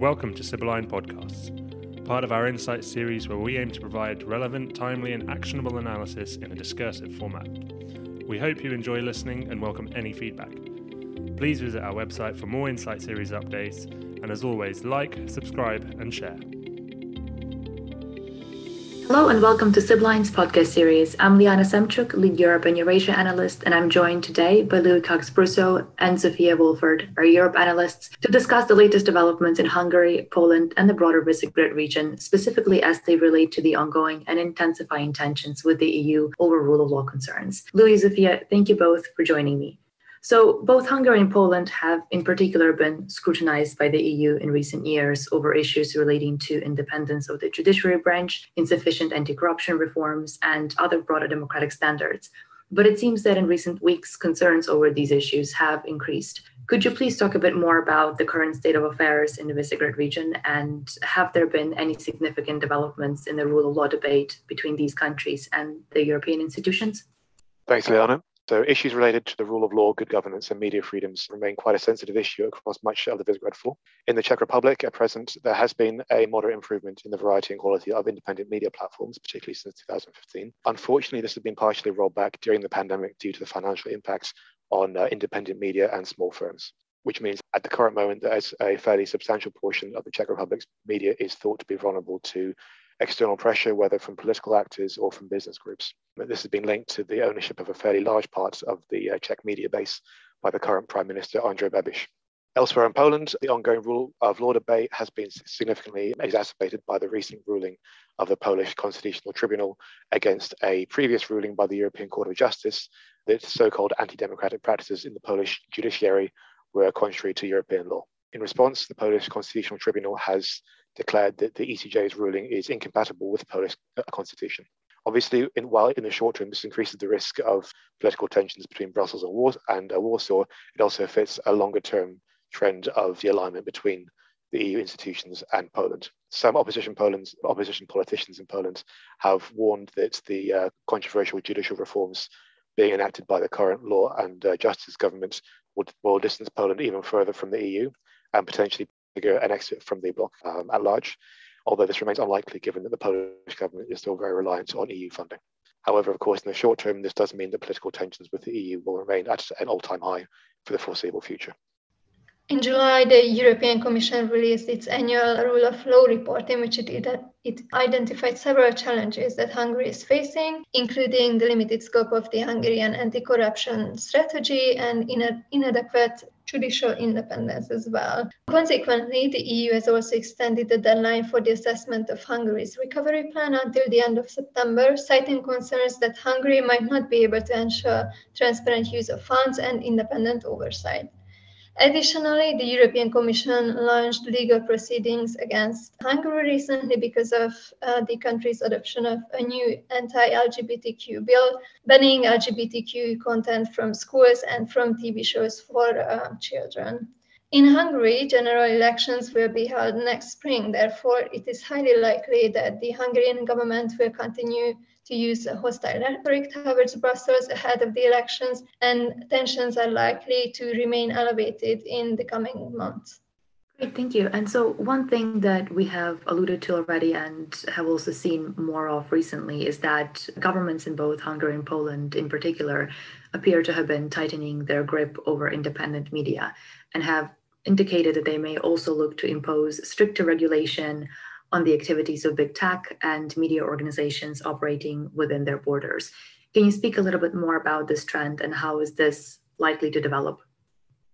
Welcome to Sibylline Podcasts, part of our Insight series where we aim to provide relevant, timely, and actionable analysis in a discursive format. We hope you enjoy listening and welcome any feedback. Please visit our website for more Insight series updates, and as always, like, subscribe, and share. Hello and welcome to Sibylline's podcast series. I'm Liana Semchuk, lead Europe and Eurasia analyst, and I'm joined today by Louis Cox Brusso and Sophia Wolford, our Europe analysts, to discuss the latest developments in Hungary, Poland, and the broader Visegrad region, specifically as they relate to the ongoing and intensifying tensions with the EU over rule of law concerns. Louis, Sophia, thank you both for joining me. So, both Hungary and Poland have, in particular, been scrutinized by the EU in recent years over issues relating to independence of the judiciary branch, insufficient anti corruption reforms, and other broader democratic standards. But it seems that in recent weeks, concerns over these issues have increased. Could you please talk a bit more about the current state of affairs in the Visegrad region and have there been any significant developments in the rule of law debate between these countries and the European institutions? Thanks, Liana. So issues related to the rule of law, good governance, and media freedoms remain quite a sensitive issue across much of the Visegrad Four. In the Czech Republic, at present, there has been a moderate improvement in the variety and quality of independent media platforms, particularly since 2015. Unfortunately, this has been partially rolled back during the pandemic due to the financial impacts on uh, independent media and small firms which means at the current moment there's a fairly substantial portion of the Czech Republic's media is thought to be vulnerable to external pressure, whether from political actors or from business groups. This has been linked to the ownership of a fairly large part of the uh, Czech media base by the current Prime Minister Andrej Babiš. Elsewhere in Poland, the ongoing rule of law debate has been significantly exacerbated by the recent ruling of the Polish Constitutional Tribunal against a previous ruling by the European Court of Justice that so called anti democratic practices in the Polish judiciary were contrary to European law. In response, the Polish Constitutional Tribunal has declared that the ECJ's ruling is incompatible with the Polish uh, constitution. Obviously, in, while in the short term this increases the risk of political tensions between Brussels and, and uh, Warsaw, it also fits a longer term trend of the alignment between the EU institutions and Poland. Some opposition Poland's opposition politicians in Poland have warned that the uh, controversial judicial reforms being enacted by the current law and uh, justice government would, will distance Poland even further from the EU and potentially an exit from the bloc um, at large, although this remains unlikely given that the Polish government is still very reliant on EU funding. However, of course, in the short term, this does mean that political tensions with the EU will remain at an all time high for the foreseeable future. In July, the European Commission released its annual Rule of Law report, in which it, it identified several challenges that Hungary is facing, including the limited scope of the Hungarian anti corruption strategy and inadequate judicial independence as well. Consequently, the EU has also extended the deadline for the assessment of Hungary's recovery plan until the end of September, citing concerns that Hungary might not be able to ensure transparent use of funds and independent oversight. Additionally, the European Commission launched legal proceedings against Hungary recently because of uh, the country's adoption of a new anti LGBTQ bill, banning LGBTQ content from schools and from TV shows for uh, children. In Hungary, general elections will be held next spring. Therefore, it is highly likely that the Hungarian government will continue to use a hostile rhetoric towards Brussels ahead of the elections, and tensions are likely to remain elevated in the coming months. Great, thank you. And so, one thing that we have alluded to already and have also seen more of recently is that governments in both Hungary and Poland, in particular, appear to have been tightening their grip over independent media and have indicated that they may also look to impose stricter regulation on the activities of big tech and media organizations operating within their borders. Can you speak a little bit more about this trend and how is this likely to develop?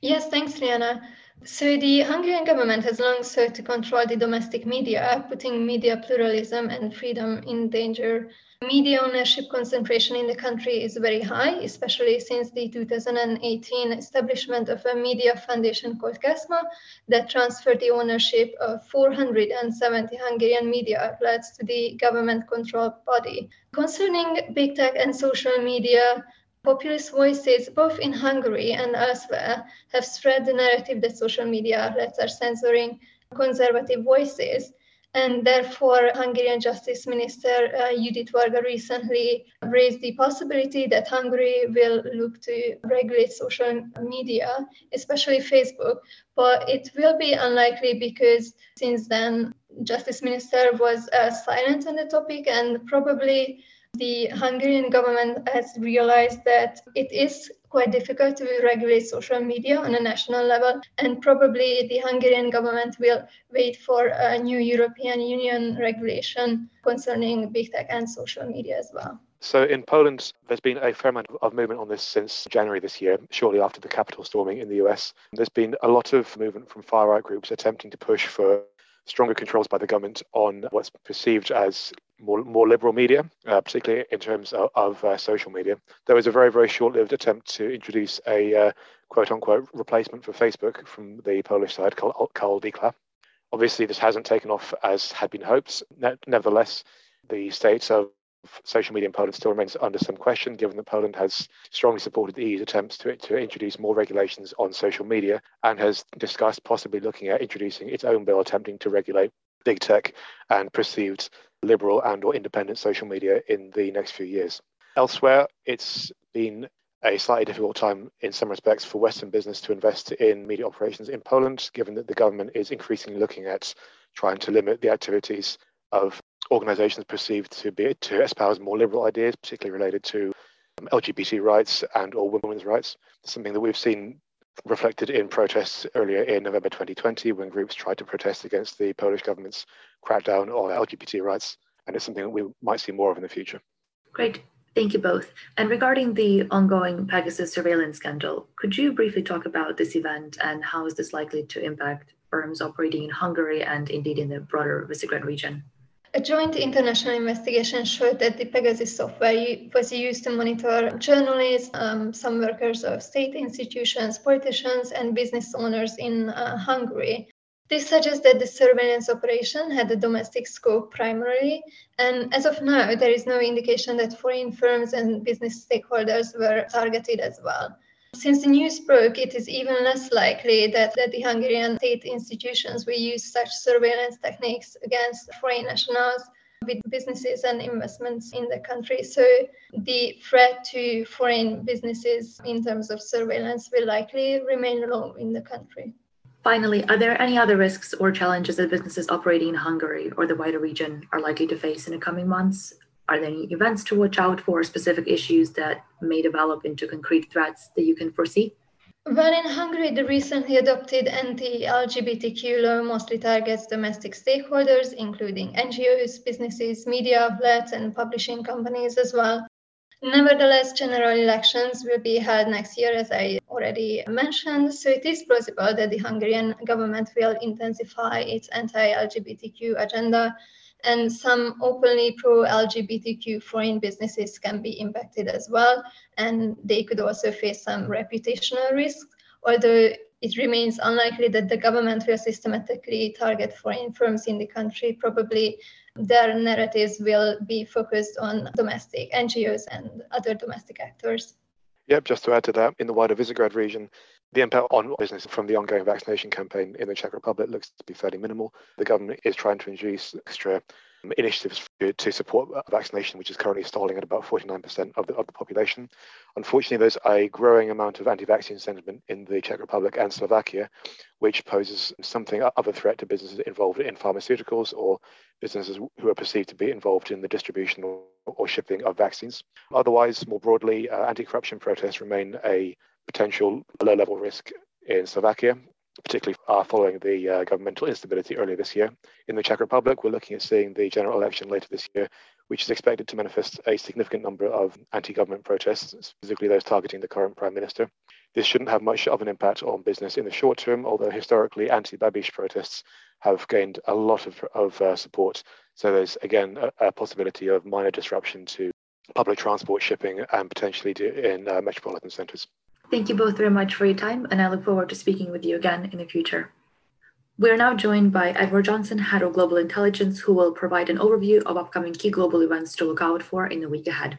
Yes, thanks, Liana. So the Hungarian government has long sought to control the domestic media, putting media pluralism and freedom in danger. Media ownership concentration in the country is very high, especially since the 2018 establishment of a media foundation called KESMA that transferred the ownership of 470 Hungarian media outlets to the government controlled body. Concerning big tech and social media, populist voices, both in Hungary and elsewhere, have spread the narrative that social media outlets are censoring conservative voices. And therefore, Hungarian Justice Minister uh, Judit Varga recently raised the possibility that Hungary will look to regulate social media, especially Facebook. But it will be unlikely because since then, Justice Minister was uh, silent on the topic and probably the Hungarian government has realized that it is quite difficult to regulate social media on a national level, and probably the Hungarian government will wait for a new European Union regulation concerning big tech and social media as well. So in Poland, there's been a fair amount of movement on this since January this year, shortly after the Capitol storming in the US. There's been a lot of movement from far right groups attempting to push for stronger controls by the government on what's perceived as more, more liberal media, uh, particularly in terms of, of uh, social media. There was a very, very short lived attempt to introduce a uh, quote unquote replacement for Facebook from the Polish side, Albicla. Obviously, this hasn't taken off as had been hoped. Ne- nevertheless, the state of social media in Poland still remains under some question, given that Poland has strongly supported the EU's attempts to, to introduce more regulations on social media and has discussed possibly looking at introducing its own bill attempting to regulate big tech and perceived liberal and or independent social media in the next few years. Elsewhere, it's been a slightly difficult time in some respects for Western business to invest in media operations in Poland, given that the government is increasingly looking at trying to limit the activities of organizations perceived to be to espouse more liberal ideas, particularly related to um, LGBT rights and or women's rights. Something that we've seen reflected in protests earlier in November 2020 when groups tried to protest against the Polish government's crackdown on LGBT rights. And it's something that we might see more of in the future. Great. Thank you both. And regarding the ongoing Pegasus surveillance scandal, could you briefly talk about this event and how is this likely to impact firms operating in Hungary and indeed in the broader Visegrad region? A joint international investigation showed that the Pegasus software was used to monitor journalists, um, some workers of state institutions, politicians, and business owners in uh, Hungary. This suggests that the surveillance operation had a domestic scope primarily, and as of now, there is no indication that foreign firms and business stakeholders were targeted as well. Since the news broke, it is even less likely that, that the Hungarian state institutions will use such surveillance techniques against foreign nationals with businesses and investments in the country. So the threat to foreign businesses in terms of surveillance will likely remain low in the country. Finally, are there any other risks or challenges that businesses operating in Hungary or the wider region are likely to face in the coming months? Are there any events to watch out for, specific issues that may develop into concrete threats that you can foresee? Well, in Hungary, the recently adopted anti LGBTQ law mostly targets domestic stakeholders, including NGOs, businesses, media outlets, and publishing companies as well. Nevertheless, general elections will be held next year, as I already mentioned, so it is plausible that the Hungarian government will intensify its anti LGBTQ agenda and some openly pro LGBTQ foreign businesses can be impacted as well, and they could also face some reputational risks, although it remains unlikely that the government will systematically target foreign firms in the country. Probably their narratives will be focused on domestic NGOs and other domestic actors. Yep, just to add to that, in the wider Visegrad region, the impact on business from the ongoing vaccination campaign in the Czech Republic looks to be fairly minimal. The government is trying to introduce extra um, initiatives to support vaccination, which is currently stalling at about 49% of the, of the population. Unfortunately, there's a growing amount of anti vaccine sentiment in the Czech Republic and Slovakia, which poses something of a threat to businesses involved in pharmaceuticals or businesses who are perceived to be involved in the distribution or, or shipping of vaccines. Otherwise, more broadly, uh, anti corruption protests remain a potential low level risk in Slovakia, particularly uh, following the uh, governmental instability earlier this year. In the Czech Republic, we're looking at seeing the general election later this year, which is expected to manifest a significant number of anti government protests, specifically those targeting the current prime minister. This shouldn't have much of an impact on business in the short term, although historically anti Babiš protests have gained a lot of, of uh, support. So there's again a, a possibility of minor disruption to public transport, shipping, and potentially in uh, metropolitan centres. Thank you both very much for your time, and I look forward to speaking with you again in the future. We are now joined by Edward Johnson, Head of Global Intelligence, who will provide an overview of upcoming key global events to look out for in the week ahead.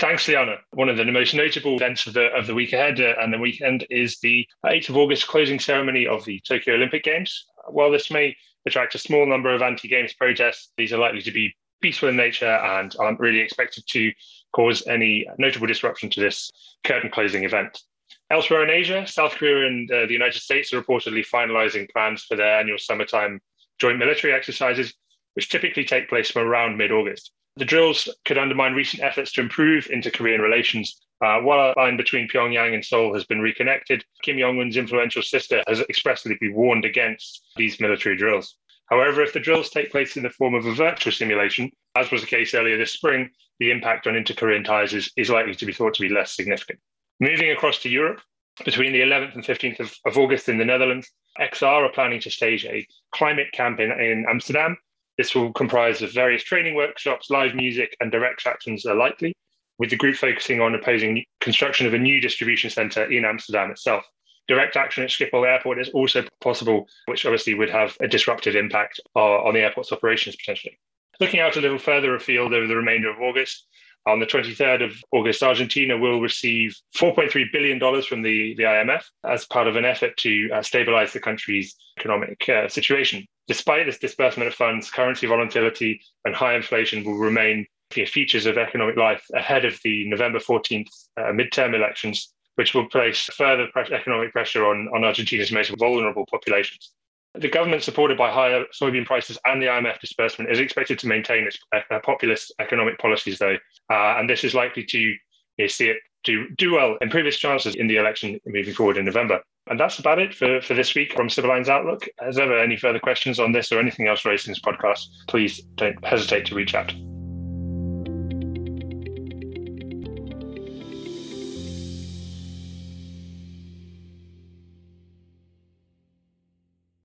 Thanks, Liana. One of the most notable events of the of the week ahead uh, and the weekend is the 8th of August closing ceremony of the Tokyo Olympic Games. while this may attract a small number of anti games protests, these are likely to be peaceful in nature and aren't really expected to cause any notable disruption to this curtain closing event. Elsewhere in Asia, South Korea and uh, the United States are reportedly finalizing plans for their annual summertime joint military exercises, which typically take place from around mid August. The drills could undermine recent efforts to improve inter Korean relations. Uh, while a line between Pyongyang and Seoul has been reconnected, Kim Jong un's influential sister has expressly been warned against these military drills. However, if the drills take place in the form of a virtual simulation, as was the case earlier this spring, the impact on inter Korean ties is, is likely to be thought to be less significant. Moving across to Europe, between the 11th and 15th of, of August in the Netherlands, XR are planning to stage a climate camp in, in Amsterdam. This will comprise of various training workshops, live music, and direct actions are likely, with the group focusing on opposing construction of a new distribution centre in Amsterdam itself. Direct action at Schiphol Airport is also possible, which obviously would have a disruptive impact uh, on the airport's operations potentially. Looking out a little further afield over the remainder of August, on the 23rd of August, Argentina will receive $4.3 billion from the, the IMF as part of an effort to uh, stabilize the country's economic uh, situation. Despite this disbursement of funds, currency volatility and high inflation will remain features of economic life ahead of the November 14th uh, midterm elections, which will place further economic pressure on, on Argentina's most vulnerable populations. The government, supported by higher soybean prices and the IMF disbursement, is expected to maintain its uh, populist economic policies, though, uh, and this is likely to you know, see it do, do well in previous chances in the election moving forward in November. And that's about it for, for this week from Sibylline's Outlook. As ever, any further questions on this or anything else raised in this podcast, please don't hesitate to reach out.